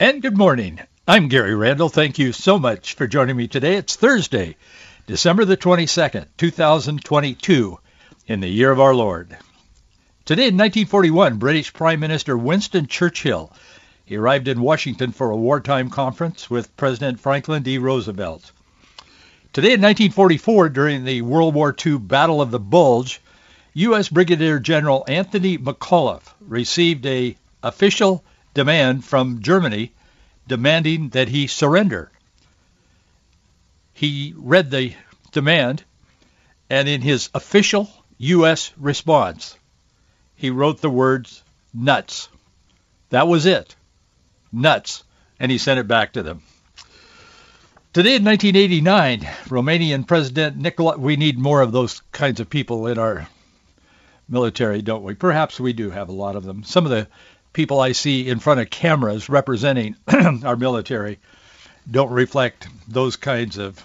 And good morning. I'm Gary Randall. Thank you so much for joining me today. It's Thursday, December the 22nd, 2022, in the year of our Lord. Today in 1941, British Prime Minister Winston Churchill he arrived in Washington for a wartime conference with President Franklin D. Roosevelt. Today in 1944, during the World War II Battle of the Bulge, U.S. Brigadier General Anthony McAuliffe received a official demand from Germany demanding that he surrender. He read the demand, and in his official U.S. response, he wrote the words, nuts. That was it. Nuts. And he sent it back to them. Today in 1989, Romanian President Nicolae, we need more of those kinds of people in our military, don't we? Perhaps we do have a lot of them. Some of the people I see in front of cameras representing our military don't reflect those kinds of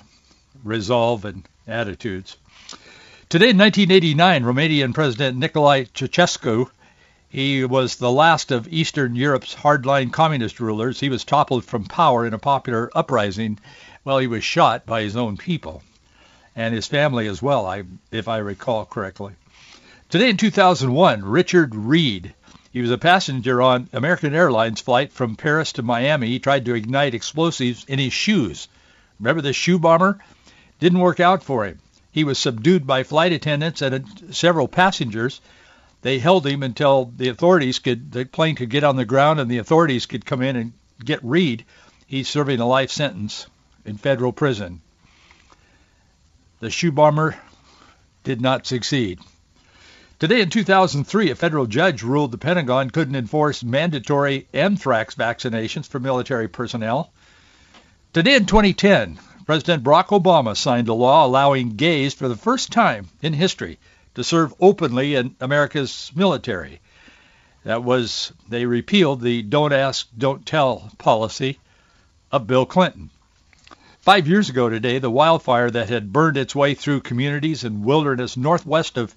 resolve and attitudes. Today in 1989, Romanian President Nicolae Ceausescu, he was the last of Eastern Europe's hardline communist rulers. He was toppled from power in a popular uprising. Well, he was shot by his own people and his family as well, I, if I recall correctly. Today in 2001, Richard Reid, he was a passenger on American Airlines flight from Paris to Miami. He tried to ignite explosives in his shoes. Remember the shoe bomber? Didn't work out for him. He was subdued by flight attendants and uh, several passengers. They held him until the authorities could, the plane could get on the ground and the authorities could come in and get Reid. He's serving a life sentence in federal prison. The shoe bomber did not succeed. Today in 2003, a federal judge ruled the Pentagon couldn't enforce mandatory anthrax vaccinations for military personnel. Today in 2010, President Barack Obama signed a law allowing gays for the first time in history to serve openly in America's military. That was, they repealed the don't ask, don't tell policy of Bill Clinton. Five years ago today, the wildfire that had burned its way through communities and wilderness northwest of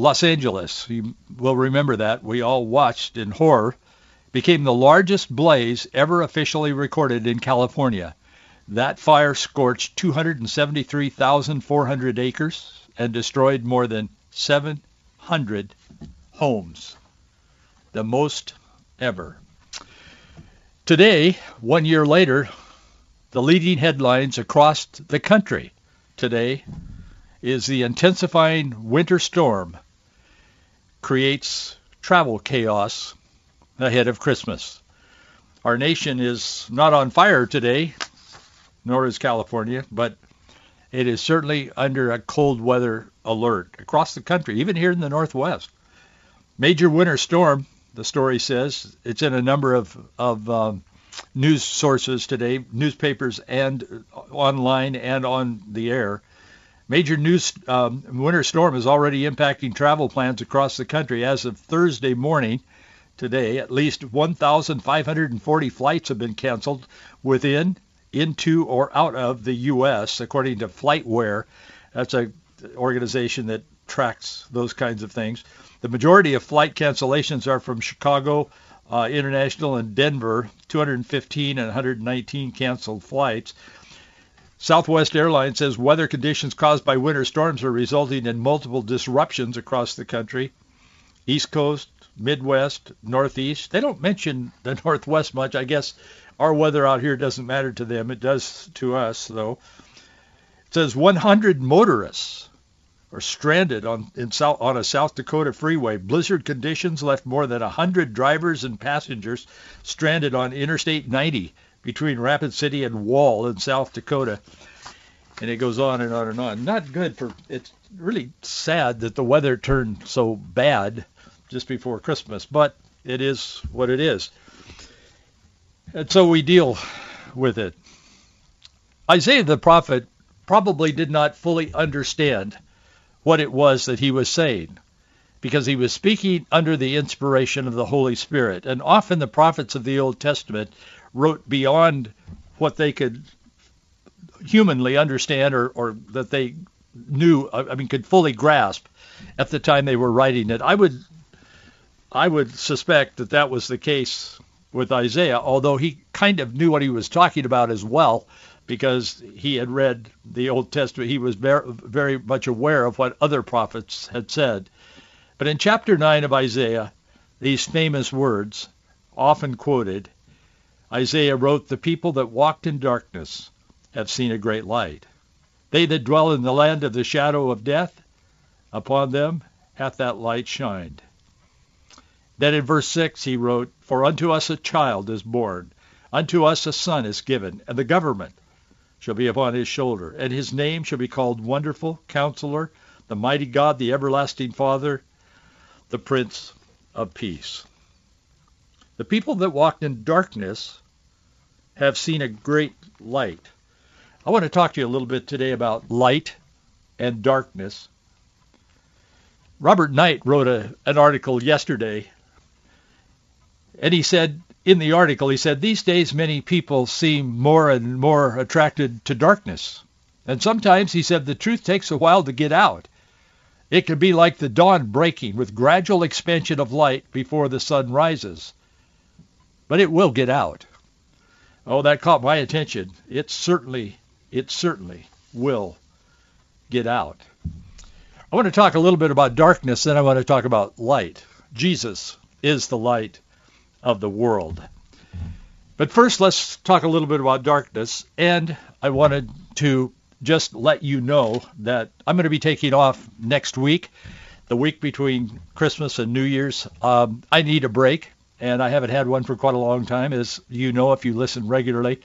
Los Angeles, you will remember that, we all watched in horror, became the largest blaze ever officially recorded in California. That fire scorched 273,400 acres and destroyed more than 700 homes, the most ever. Today, one year later, the leading headlines across the country today is the intensifying winter storm creates travel chaos ahead of Christmas. Our nation is not on fire today, nor is California, but it is certainly under a cold weather alert across the country, even here in the Northwest. Major winter storm, the story says. It's in a number of, of um, news sources today, newspapers and online and on the air. Major news um, winter storm is already impacting travel plans across the country. As of Thursday morning, today, at least 1,540 flights have been canceled within, into, or out of the U.S., according to FlightAware. That's a organization that tracks those kinds of things. The majority of flight cancellations are from Chicago uh, International and Denver, 215 and 119 canceled flights. Southwest Airlines says weather conditions caused by winter storms are resulting in multiple disruptions across the country. East Coast, Midwest, Northeast. They don't mention the Northwest much. I guess our weather out here doesn't matter to them. It does to us, though. It says 100 motorists are stranded on South, on a South Dakota freeway. Blizzard conditions left more than 100 drivers and passengers stranded on Interstate 90 between Rapid City and Wall in South Dakota. And it goes on and on and on. Not good for, it's really sad that the weather turned so bad just before Christmas, but it is what it is. And so we deal with it. Isaiah the prophet probably did not fully understand what it was that he was saying because he was speaking under the inspiration of the Holy Spirit. And often the prophets of the Old Testament wrote beyond what they could humanly understand or, or that they knew, I mean, could fully grasp at the time they were writing it. I would, I would suspect that that was the case with Isaiah, although he kind of knew what he was talking about as well because he had read the Old Testament. He was very, very much aware of what other prophets had said. But in chapter 9 of Isaiah, these famous words, often quoted, Isaiah wrote, The people that walked in darkness have seen a great light. They that dwell in the land of the shadow of death, upon them hath that light shined. Then in verse 6 he wrote, For unto us a child is born, unto us a son is given, and the government shall be upon his shoulder, and his name shall be called Wonderful, Counselor, the Mighty God, the Everlasting Father, the Prince of Peace. The people that walked in darkness have seen a great light. I want to talk to you a little bit today about light and darkness. Robert Knight wrote a, an article yesterday, and he said, in the article, he said, these days many people seem more and more attracted to darkness. And sometimes, he said, the truth takes a while to get out. It could be like the dawn breaking with gradual expansion of light before the sun rises. But it will get out. Oh, that caught my attention. It certainly, it certainly will get out. I want to talk a little bit about darkness, then I want to talk about light. Jesus is the light of the world. But first, let's talk a little bit about darkness. And I wanted to just let you know that I'm going to be taking off next week, the week between Christmas and New Year's. Um, I need a break, and I haven't had one for quite a long time, as you know if you listen regularly.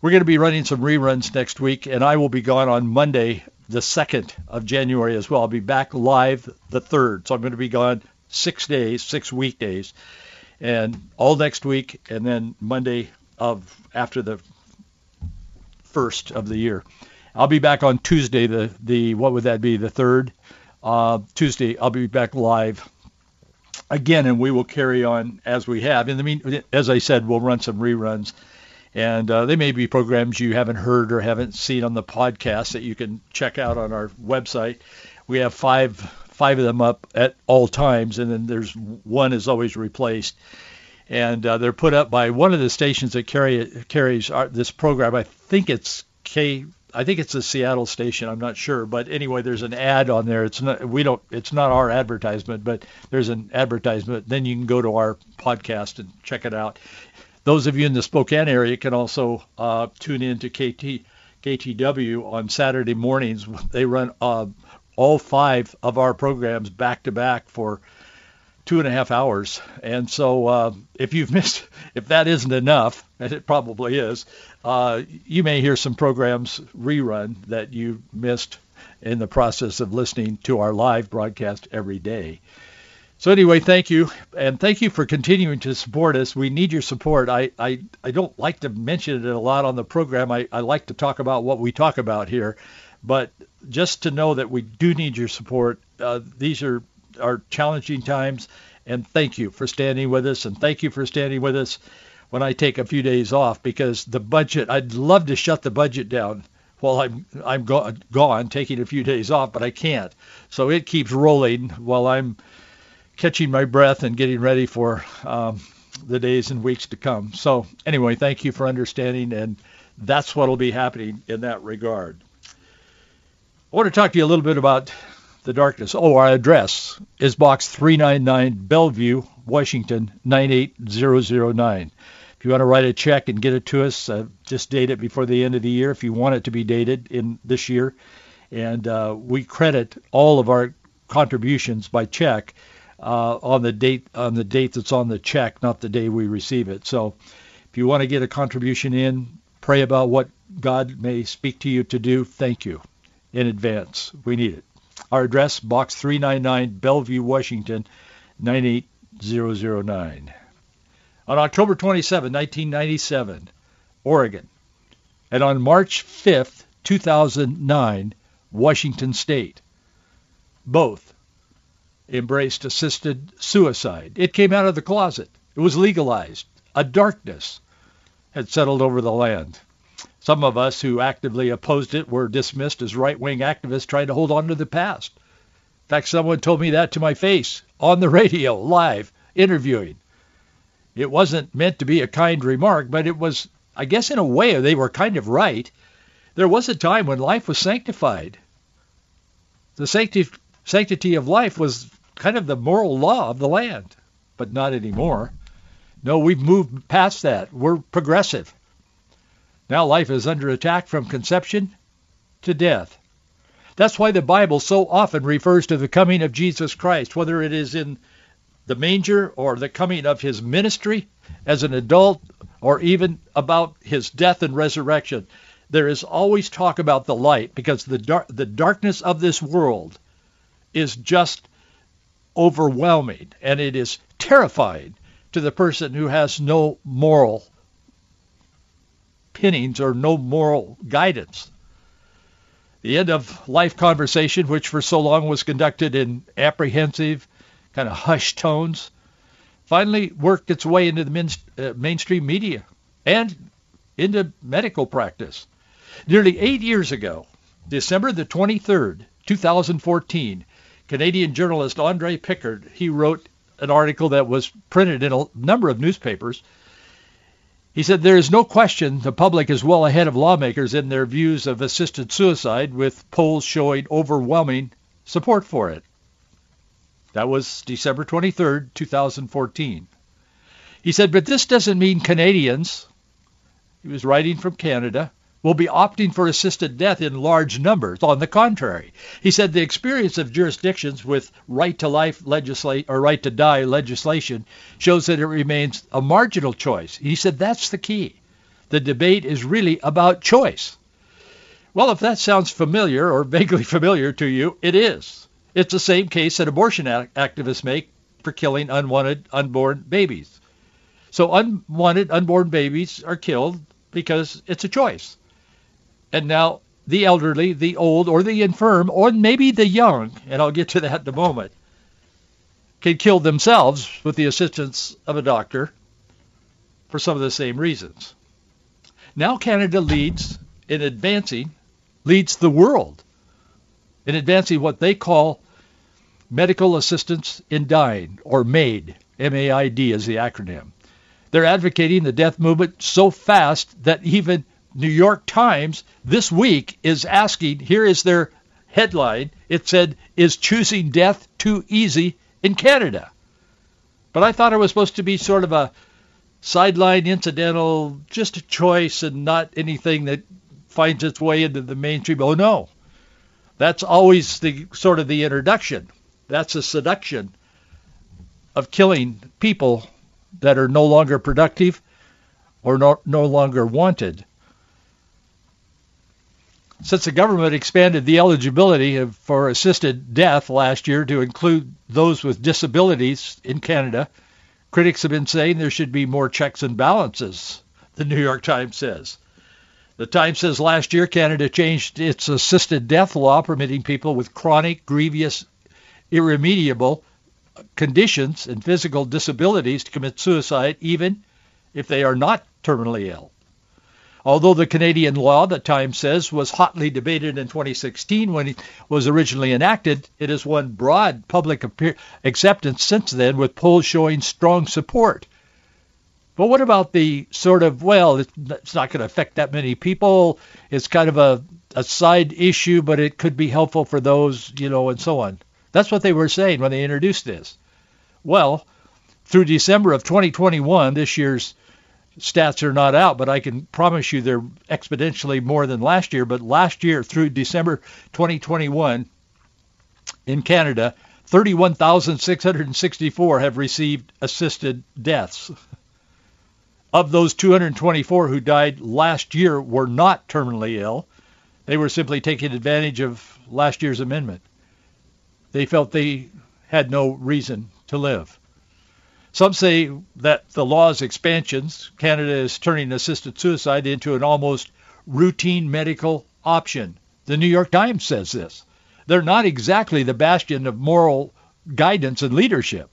We're going to be running some reruns next week, and I will be gone on Monday, the 2nd of January as well. I'll be back live the 3rd, so I'm going to be gone six days, six weekdays, and all next week, and then Monday of after the first of the year. I'll be back on Tuesday. The the what would that be? The third uh, Tuesday. I'll be back live again, and we will carry on as we have. In the mean, as I said, we'll run some reruns, and uh, they may be programs you haven't heard or haven't seen on the podcast that you can check out on our website. We have five five of them up at all times, and then there's one is always replaced. And uh, they're put up by one of the stations that carry carries our, this program. I think it's K I think it's a Seattle station. I'm not sure, but anyway, there's an ad on there. It's not we don't. It's not our advertisement, but there's an advertisement. Then you can go to our podcast and check it out. Those of you in the Spokane area can also uh, tune in to KT KTW on Saturday mornings. They run uh, all five of our programs back to back for two and a half hours. And so uh, if you've missed, if that isn't enough, and it probably is, uh, you may hear some programs rerun that you missed in the process of listening to our live broadcast every day. So anyway, thank you, and thank you for continuing to support us. We need your support. I, I, I don't like to mention it a lot on the program. I, I like to talk about what we talk about here, but just to know that we do need your support. Uh, these are are challenging times, and thank you for standing with us, and thank you for standing with us when I take a few days off because the budget. I'd love to shut the budget down while I'm I'm go- gone, taking a few days off, but I can't. So it keeps rolling while I'm catching my breath and getting ready for um, the days and weeks to come. So anyway, thank you for understanding, and that's what will be happening in that regard. I want to talk to you a little bit about the darkness. Oh, our address is Box 399, Bellevue, Washington 98009. If you want to write a check and get it to us, uh, just date it before the end of the year if you want it to be dated in this year. And uh, we credit all of our contributions by check uh, on the date on the date that's on the check, not the day we receive it. So if you want to get a contribution in, pray about what God may speak to you to do. Thank you in advance. We need it. Our address, Box 399, Bellevue, Washington, 98009. On October 27, 1997, Oregon. And on March 5, 2009, Washington State. Both embraced assisted suicide. It came out of the closet. It was legalized. A darkness had settled over the land. Some of us who actively opposed it were dismissed as right-wing activists trying to hold on to the past. In fact, someone told me that to my face on the radio, live, interviewing. It wasn't meant to be a kind remark, but it was, I guess in a way, they were kind of right. There was a time when life was sanctified. The sancti- sanctity of life was kind of the moral law of the land, but not anymore. No, we've moved past that. We're progressive. Now life is under attack from conception to death. That's why the Bible so often refers to the coming of Jesus Christ, whether it is in the manger or the coming of his ministry as an adult or even about his death and resurrection. There is always talk about the light because the dar- the darkness of this world is just overwhelming and it is terrifying to the person who has no moral pinnings or no moral guidance. The end of life conversation, which for so long was conducted in apprehensive, kind of hushed tones, finally worked its way into the uh, mainstream media and into medical practice. Nearly eight years ago, December the 23rd, 2014, Canadian journalist Andre Picard, he wrote an article that was printed in a number of newspapers. He said there is no question the public is well ahead of lawmakers in their views of assisted suicide with polls showing overwhelming support for it. That was December 23rd, 2014. He said, but this doesn't mean Canadians, he was writing from Canada, will be opting for assisted death in large numbers. On the contrary, he said the experience of jurisdictions with right to life legislate or right to die legislation shows that it remains a marginal choice. He said that's the key. The debate is really about choice. Well, if that sounds familiar or vaguely familiar to you, it is. It's the same case that abortion activists make for killing unwanted unborn babies. So unwanted unborn babies are killed because it's a choice. And now the elderly, the old, or the infirm, or maybe the young, and I'll get to that in a moment, can kill themselves with the assistance of a doctor for some of the same reasons. Now Canada leads in advancing, leads the world in advancing what they call medical assistance in dying, or MAID. M-A-I-D is the acronym. They're advocating the death movement so fast that even New York Times this week is asking, here is their headline. It said, is choosing death too easy in Canada? But I thought it was supposed to be sort of a sideline incidental, just a choice and not anything that finds its way into the mainstream. Oh no. That's always the sort of the introduction. That's a seduction of killing people that are no longer productive or no, no longer wanted. Since the government expanded the eligibility for assisted death last year to include those with disabilities in Canada, critics have been saying there should be more checks and balances, the New York Times says. The Times says last year Canada changed its assisted death law permitting people with chronic, grievous, irremediable conditions and physical disabilities to commit suicide even if they are not terminally ill. Although the Canadian law, the Times says, was hotly debated in 2016 when it was originally enacted, it has won broad public acceptance since then, with polls showing strong support. But what about the sort of, well, it's not going to affect that many people. It's kind of a, a side issue, but it could be helpful for those, you know, and so on. That's what they were saying when they introduced this. Well, through December of 2021, this year's stats are not out, but I can promise you they're exponentially more than last year. But last year through December 2021 in Canada, 31,664 have received assisted deaths. Of those 224 who died last year were not terminally ill. They were simply taking advantage of last year's amendment. They felt they had no reason to live. Some say that the law's expansions, Canada is turning assisted suicide into an almost routine medical option. The New York Times says this. They're not exactly the bastion of moral guidance and leadership.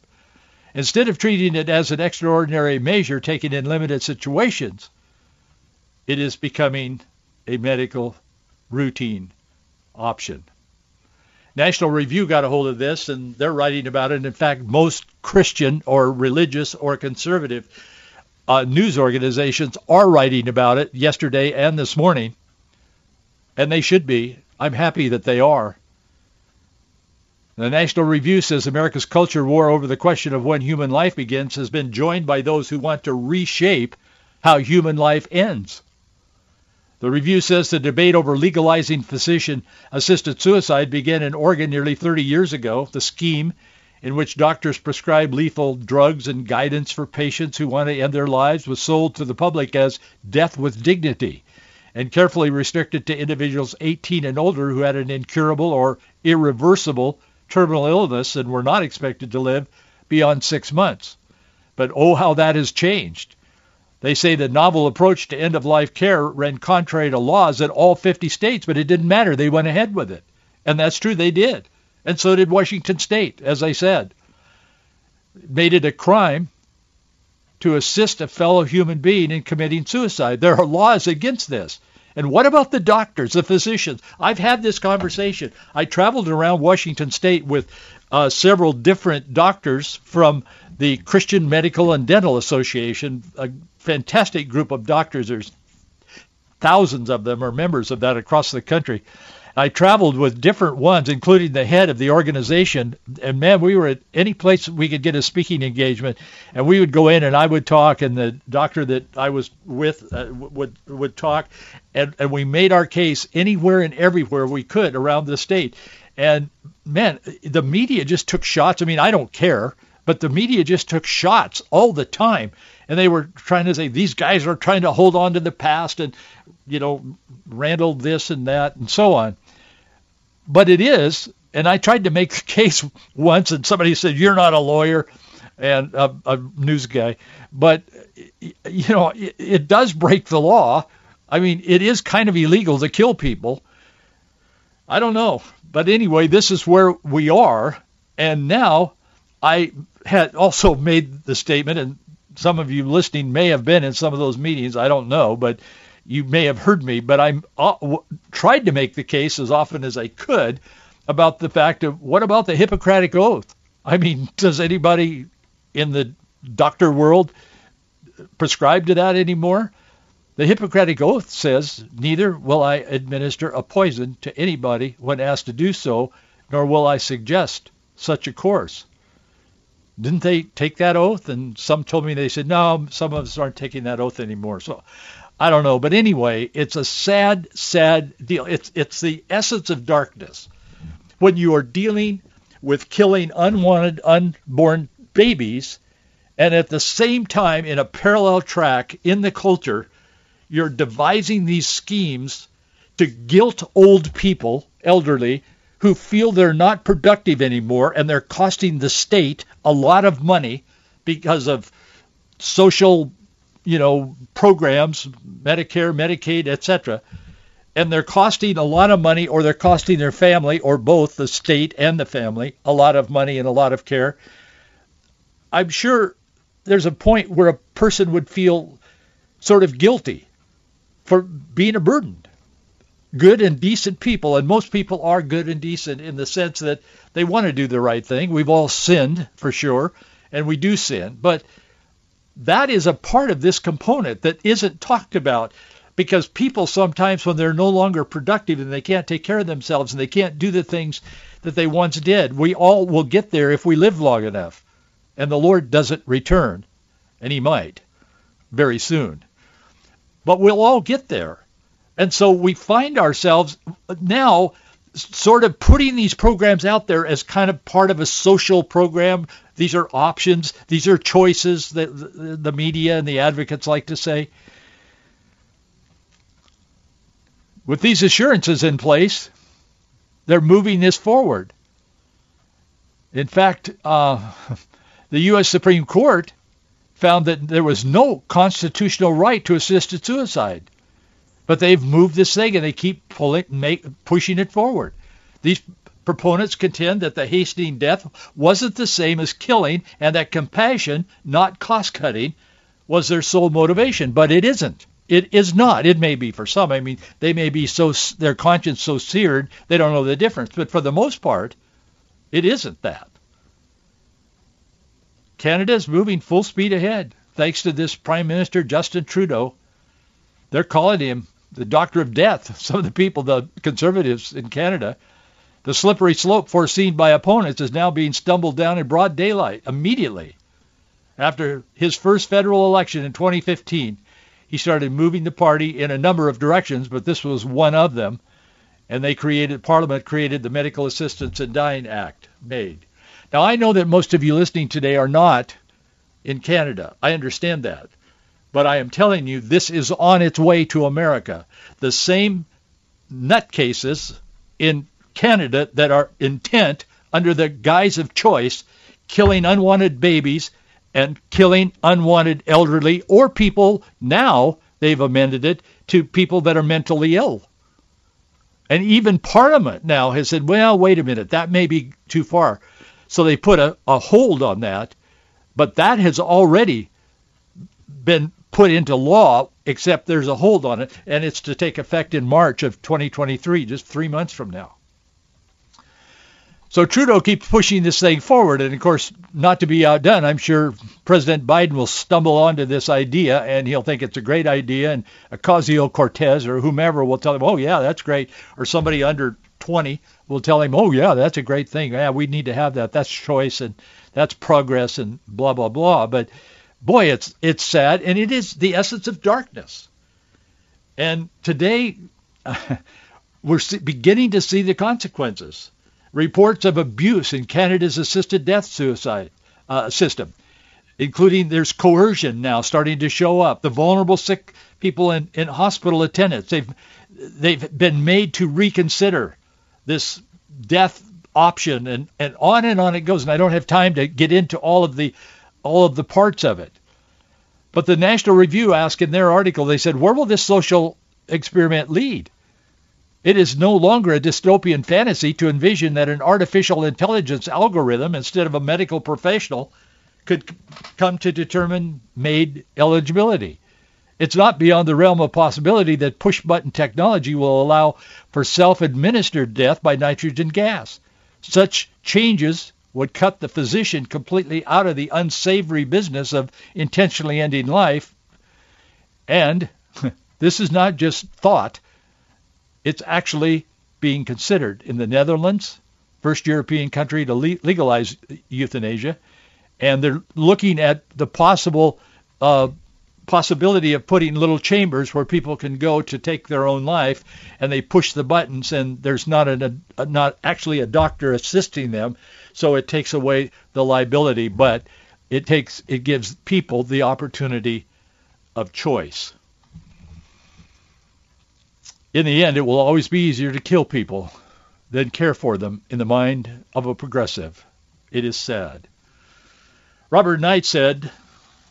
Instead of treating it as an extraordinary measure taken in limited situations, it is becoming a medical routine option. National Review got a hold of this, and they're writing about it. In fact, most Christian or religious or conservative uh, news organizations are writing about it yesterday and this morning, and they should be. I'm happy that they are. The National Review says America's culture war over the question of when human life begins has been joined by those who want to reshape how human life ends. The review says the debate over legalizing physician-assisted suicide began in Oregon nearly 30 years ago. The scheme in which doctors prescribe lethal drugs and guidance for patients who want to end their lives was sold to the public as death with dignity and carefully restricted to individuals 18 and older who had an incurable or irreversible terminal illness and were not expected to live beyond six months. But oh, how that has changed. They say the novel approach to end-of-life care ran contrary to laws in all 50 states, but it didn't matter. They went ahead with it. And that's true, they did. And so did Washington State, as I said. Made it a crime to assist a fellow human being in committing suicide. There are laws against this. And what about the doctors, the physicians? I've had this conversation. I traveled around Washington State with uh, several different doctors from the Christian Medical and Dental Association, a fantastic group of doctors. There's thousands of them are members of that across the country. I traveled with different ones, including the head of the organization. And man, we were at any place we could get a speaking engagement, and we would go in and I would talk, and the doctor that I was with uh, would would talk, and and we made our case anywhere and everywhere we could around the state. And man, the media just took shots. I mean, I don't care. But the media just took shots all the time. And they were trying to say, these guys are trying to hold on to the past and, you know, Randall this and that and so on. But it is, and I tried to make a case once and somebody said, you're not a lawyer and a, a news guy. But, you know, it, it does break the law. I mean, it is kind of illegal to kill people. I don't know. But anyway, this is where we are. And now I had also made the statement, and some of you listening may have been in some of those meetings. I don't know, but you may have heard me. But I uh, tried to make the case as often as I could about the fact of what about the Hippocratic Oath? I mean, does anybody in the doctor world prescribe to that anymore? The Hippocratic Oath says, neither will I administer a poison to anybody when asked to do so, nor will I suggest such a course didn't they take that oath? And some told me they said, no, some of us aren't taking that oath anymore. So I don't know. But anyway, it's a sad, sad deal. It's, it's the essence of darkness. When you are dealing with killing unwanted, unborn babies, and at the same time, in a parallel track in the culture, you're devising these schemes to guilt old people, elderly, who feel they're not productive anymore and they're costing the state a lot of money because of social, you know, programs, Medicare, Medicaid, etc. And they're costing a lot of money or they're costing their family or both the state and the family a lot of money and a lot of care. I'm sure there's a point where a person would feel sort of guilty for being a burden good and decent people, and most people are good and decent in the sense that they want to do the right thing. We've all sinned for sure, and we do sin, but that is a part of this component that isn't talked about because people sometimes when they're no longer productive and they can't take care of themselves and they can't do the things that they once did, we all will get there if we live long enough. And the Lord doesn't return, and he might very soon. But we'll all get there. And so we find ourselves now sort of putting these programs out there as kind of part of a social program. These are options. These are choices that the media and the advocates like to say. With these assurances in place, they're moving this forward. In fact, uh, the U.S. Supreme Court found that there was no constitutional right to assisted suicide. But they've moved this thing and they keep pulling, make, pushing it forward. These proponents contend that the hastening death wasn't the same as killing and that compassion, not cost-cutting, was their sole motivation. But it isn't. It is not. It may be for some. I mean, they may be so their conscience so seared they don't know the difference. But for the most part, it isn't that. Canada is moving full speed ahead thanks to this Prime Minister Justin Trudeau. They're calling him the doctor of death. Some of the people, the conservatives in Canada, the slippery slope foreseen by opponents is now being stumbled down in broad daylight immediately. After his first federal election in 2015, he started moving the party in a number of directions, but this was one of them. And they created, Parliament created the Medical Assistance in Dying Act, MAID. Now, I know that most of you listening today are not in Canada. I understand that. But I am telling you, this is on its way to America. The same nutcases in Canada that are intent under the guise of choice, killing unwanted babies and killing unwanted elderly or people now they've amended it to people that are mentally ill. And even Parliament now has said, well, wait a minute, that may be too far. So they put a, a hold on that, but that has already been put into law, except there's a hold on it, and it's to take effect in March of 2023, just three months from now. So Trudeau keeps pushing this thing forward, and of course, not to be outdone, I'm sure President Biden will stumble onto this idea, and he'll think it's a great idea, and Ocasio-Cortez or whomever will tell him, "Oh yeah, that's great," or somebody under 20 will tell him, "Oh yeah, that's a great thing. Yeah, we need to have that. That's choice and that's progress and blah blah blah." But boy, it's it's sad, and it is the essence of darkness. And today, we're beginning to see the consequences. Reports of abuse in Canada's assisted death suicide uh, system, including there's coercion now starting to show up. The vulnerable sick people in, in hospital attendants, they've they've been made to reconsider this death option and, and on and on it goes. And I don't have time to get into all of the all of the parts of it. But the National Review asked in their article, they said, where will this social experiment lead? It is no longer a dystopian fantasy to envision that an artificial intelligence algorithm, instead of a medical professional, could come to determine MAID eligibility. It's not beyond the realm of possibility that push-button technology will allow for self-administered death by nitrogen gas. Such changes would cut the physician completely out of the unsavory business of intentionally ending life. And this is not just thought. It's actually being considered in the Netherlands, first European country to legalize euthanasia. And they're looking at the possible uh, possibility of putting little chambers where people can go to take their own life and they push the buttons and there's not a, a not actually a doctor assisting them so it takes away the liability but it takes it gives people the opportunity of choice. In the end it will always be easier to kill people than care for them in the mind of a progressive. It is sad. Robert Knight said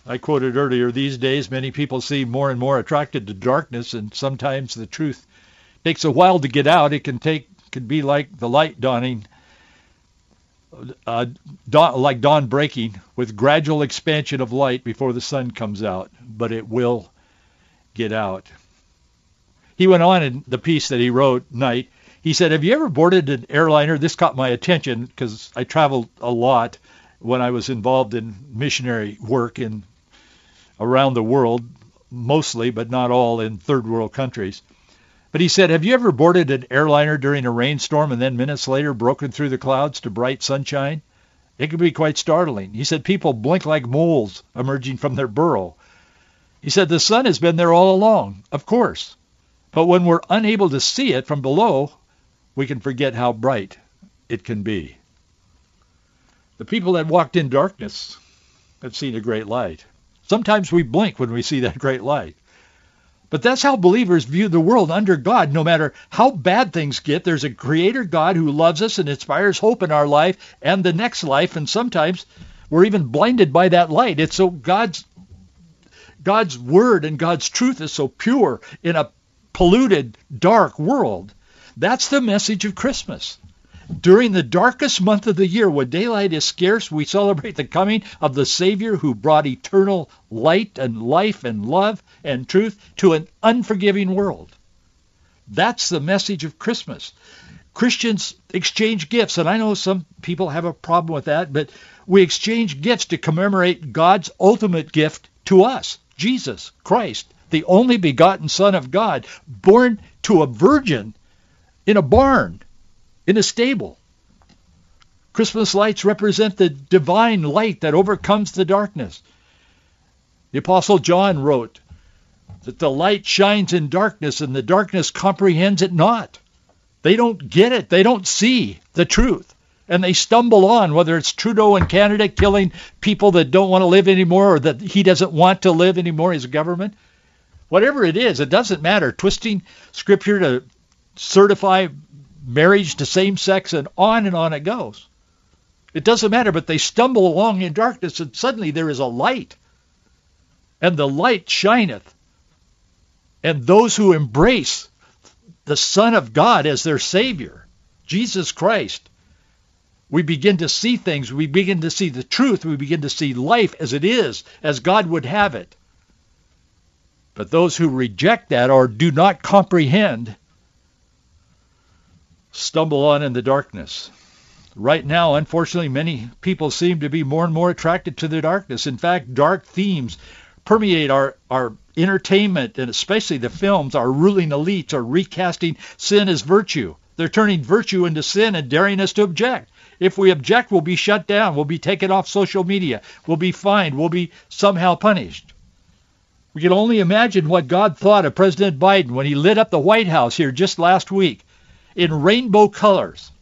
I quoted earlier, these days many people seem more and more attracted to darkness, and sometimes the truth takes a while to get out. It can take can be like the light dawning, uh, dawn, like dawn breaking, with gradual expansion of light before the sun comes out, but it will get out. He went on in the piece that he wrote, Knight. He said, have you ever boarded an airliner? This caught my attention because I traveled a lot when I was involved in missionary work in around the world, mostly, but not all, in third world countries. But he said, have you ever boarded an airliner during a rainstorm and then minutes later broken through the clouds to bright sunshine? It can be quite startling. He said people blink like moles emerging from their burrow. He said the sun has been there all along, of course. But when we're unable to see it from below, we can forget how bright it can be. The people that walked in darkness have seen a great light. Sometimes we blink when we see that great light. But that's how believers view the world under God. No matter how bad things get, there's a creator God who loves us and inspires hope in our life and the next life. And sometimes We're even blinded by that light. It's so God's God's word and God's truth is so pure in a polluted, dark world. That's the message of Christmas. During the darkest month of the year, when daylight is scarce, we celebrate the coming of the Savior who brought eternal light and life and love and truth to an unforgiving world. That's the message of Christmas. Christians exchange gifts, and I know some people have a problem with that, but we exchange gifts to commemorate God's ultimate gift to us, Jesus Christ, the only begotten Son of God, born to a virgin in a barn in a stable. Christmas lights represent the divine light that overcomes the darkness. The Apostle John wrote that the light shines in darkness and the darkness comprehends it not. They don't get it. They don't see the truth. And they stumble on, whether it's Trudeau in Canada killing people that don't want to live anymore or that he doesn't want to live anymore, his government. Whatever it is, it doesn't matter. Twisting scripture to certify marriage to same sex, and on and on it goes. It doesn't matter, but they stumble along in darkness, and suddenly there is a light. And the light shineth. And those who embrace the Son of God as their Savior, Jesus Christ, we begin to see things. We begin to see the truth. We begin to see life as it is, as God would have it. But those who reject that or do not comprehend stumble on in the darkness. Right now, unfortunately, many people seem to be more and more attracted to the darkness. In fact, dark themes permeate our, our entertainment and especially the films. Our ruling elites are recasting sin as virtue. They're turning virtue into sin and daring us to object. If we object, we'll be shut down. We'll be taken off social media. We'll be fined. We'll be somehow punished. We can only imagine what God thought of President Biden when he lit up the White House here just last week in rainbow colors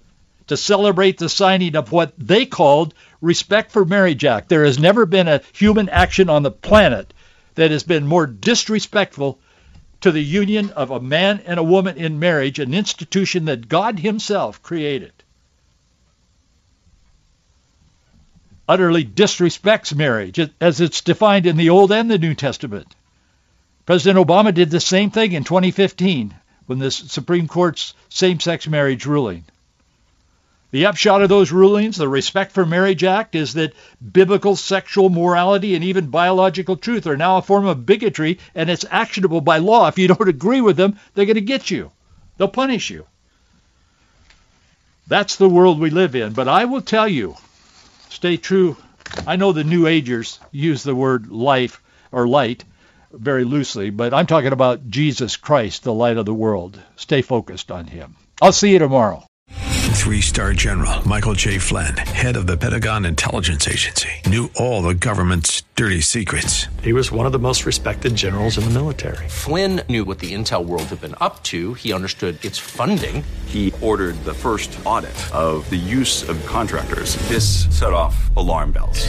to celebrate the signing of what they called Respect for Marriage Act. There has never been a human action on the planet that has been more disrespectful to the union of a man and a woman in marriage, an institution that God himself created. Utterly disrespects marriage as it's defined in the Old and the New Testament. President Obama did the same thing in 2015 when the Supreme Court's same-sex marriage ruling. The upshot of those rulings, the Respect for Marriage Act, is that biblical sexual morality and even biological truth are now a form of bigotry, and it's actionable by law. If you don't agree with them, they're going to get you. They'll punish you. That's the world we live in. But I will tell you, stay true. I know the New Agers use the word life or light very loosely, but I'm talking about Jesus Christ, the light of the world. Stay focused on him. I'll see you tomorrow. Three-star general Michael J. Flynn, head of the Pentagon Intelligence Agency, knew all the government's dirty secrets. He was one of the most respected generals in the military. Flynn knew what the intel world had been up to. He understood its funding. He ordered the first audit of the use of contractors. This set off alarm bells.